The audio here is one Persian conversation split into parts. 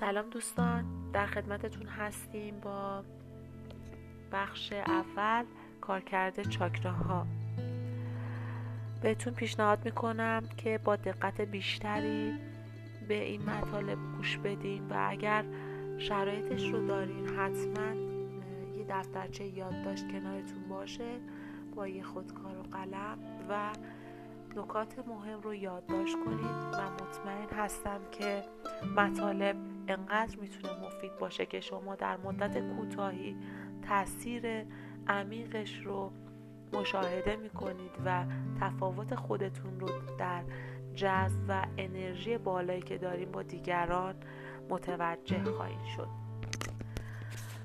سلام دوستان در خدمتتون هستیم با بخش اول کارکرد چاکراها بهتون پیشنهاد می‌کنم که با دقت بیشتری به این مطالب گوش بدین و اگر شرایطش رو دارین حتما یه دفترچه یادداشت کنارتون باشه با یه خودکار و قلم و نکات مهم رو یادداشت کنید و مطمئن هستم که مطالب انقدر می‌تونه مفید باشه که شما در مدت کوتاهی تاثیر عمیقش رو مشاهده می‌کنید و تفاوت خودتون رو در جذب و انرژی بالایی که داریم با دیگران متوجه خواهید شد.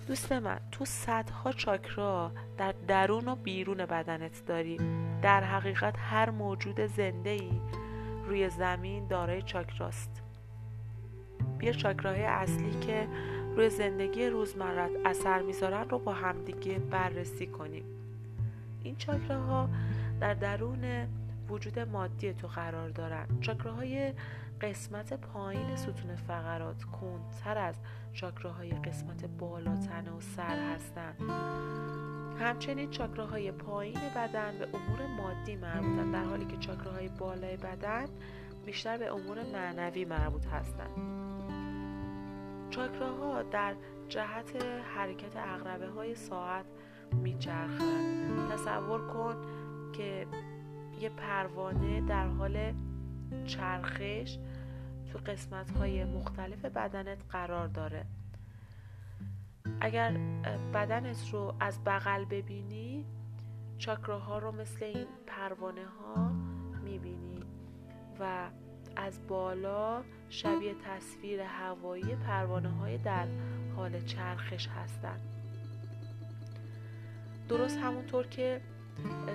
دوست من تو صدها چاکرا در درون و بیرون بدنت داری. در حقیقت هر موجود زنده ای روی زمین دارای چاکراست. بیا چاکراهای اصلی که روی زندگی روزمرت اثر می‌ذارن رو با همدیگه بررسی کنیم. این چاکراها در درون وجود مادی تو قرار دارن. چاکراهای قسمت پایین ستون فقرات کندتر از چاکراهای قسمت بالا تنه و سر هستند همچنین چاکراهای پایین بدن به امور مادی مربوطن در حالی که چاکراهای بالای بدن بیشتر به امور معنوی مربوط هستند چاکراها در جهت حرکت اغربه های ساعت میچرخند. تصور کن که یه پروانه در حال چرخش تو قسمت های مختلف بدنت قرار داره. اگر بدنت رو از بغل ببینی چاکراها رو مثل این پروانه ها می‌بینی و از بالا شبیه تصویر هوایی پروانه های در حال چرخش هستند. درست همونطور که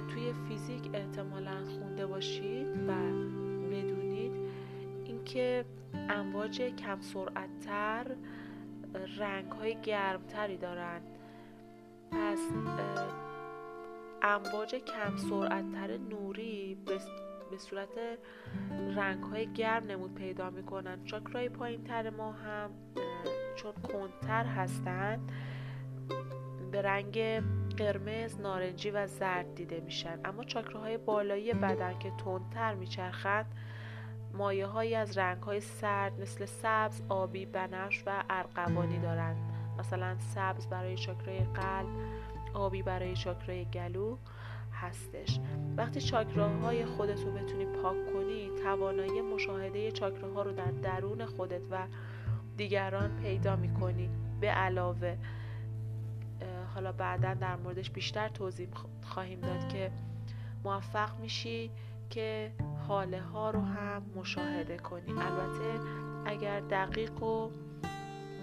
توی فیزیک احتمالا خونده باشید و بدونید اینکه امواج کم سرعتتر رنگ های گرمتری دارند. پس امواج کم سرعتتر نوری به صورت رنگ های گرم نمود پیدا می‌کنن. چاکرای پایین تر ما هم چون کندتر هستند به رنگ قرمز، نارنجی و زرد دیده میشن. اما چاکراهای بالایی بدن که تندتر میچرخند مایه هایی از رنگ های سرد مثل سبز، آبی، بنفش و ارغوانی دارند. مثلا سبز برای چاکرای قلب، آبی برای چاکرای گلو هستش. وقتی چاکراهای خودت رو بتونی پاک کنی توانایی مشاهده چاکراها رو در درون خودت و دیگران پیدا می‌کنی. به علاوه حالا بعدا در موردش بیشتر توضیح خواهیم داد که موفق میشی که حاله ها رو هم مشاهده کنی. البته اگر دقیق و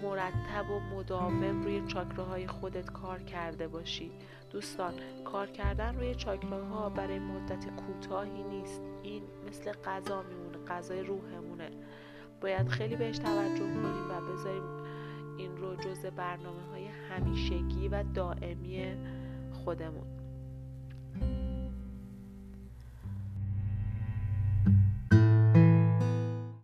مرتب و مداوم روی چاکراهای خودت کار کرده باشی. دوستان کار کردن روی چاکراها برای مدت کوتاهی نیست. این مثل غذا میمونه غذای روحمونه. باید خیلی بهش توجه کنیم و بذاریم این رو جز برنامه های همیشگی و دائمی خودمون.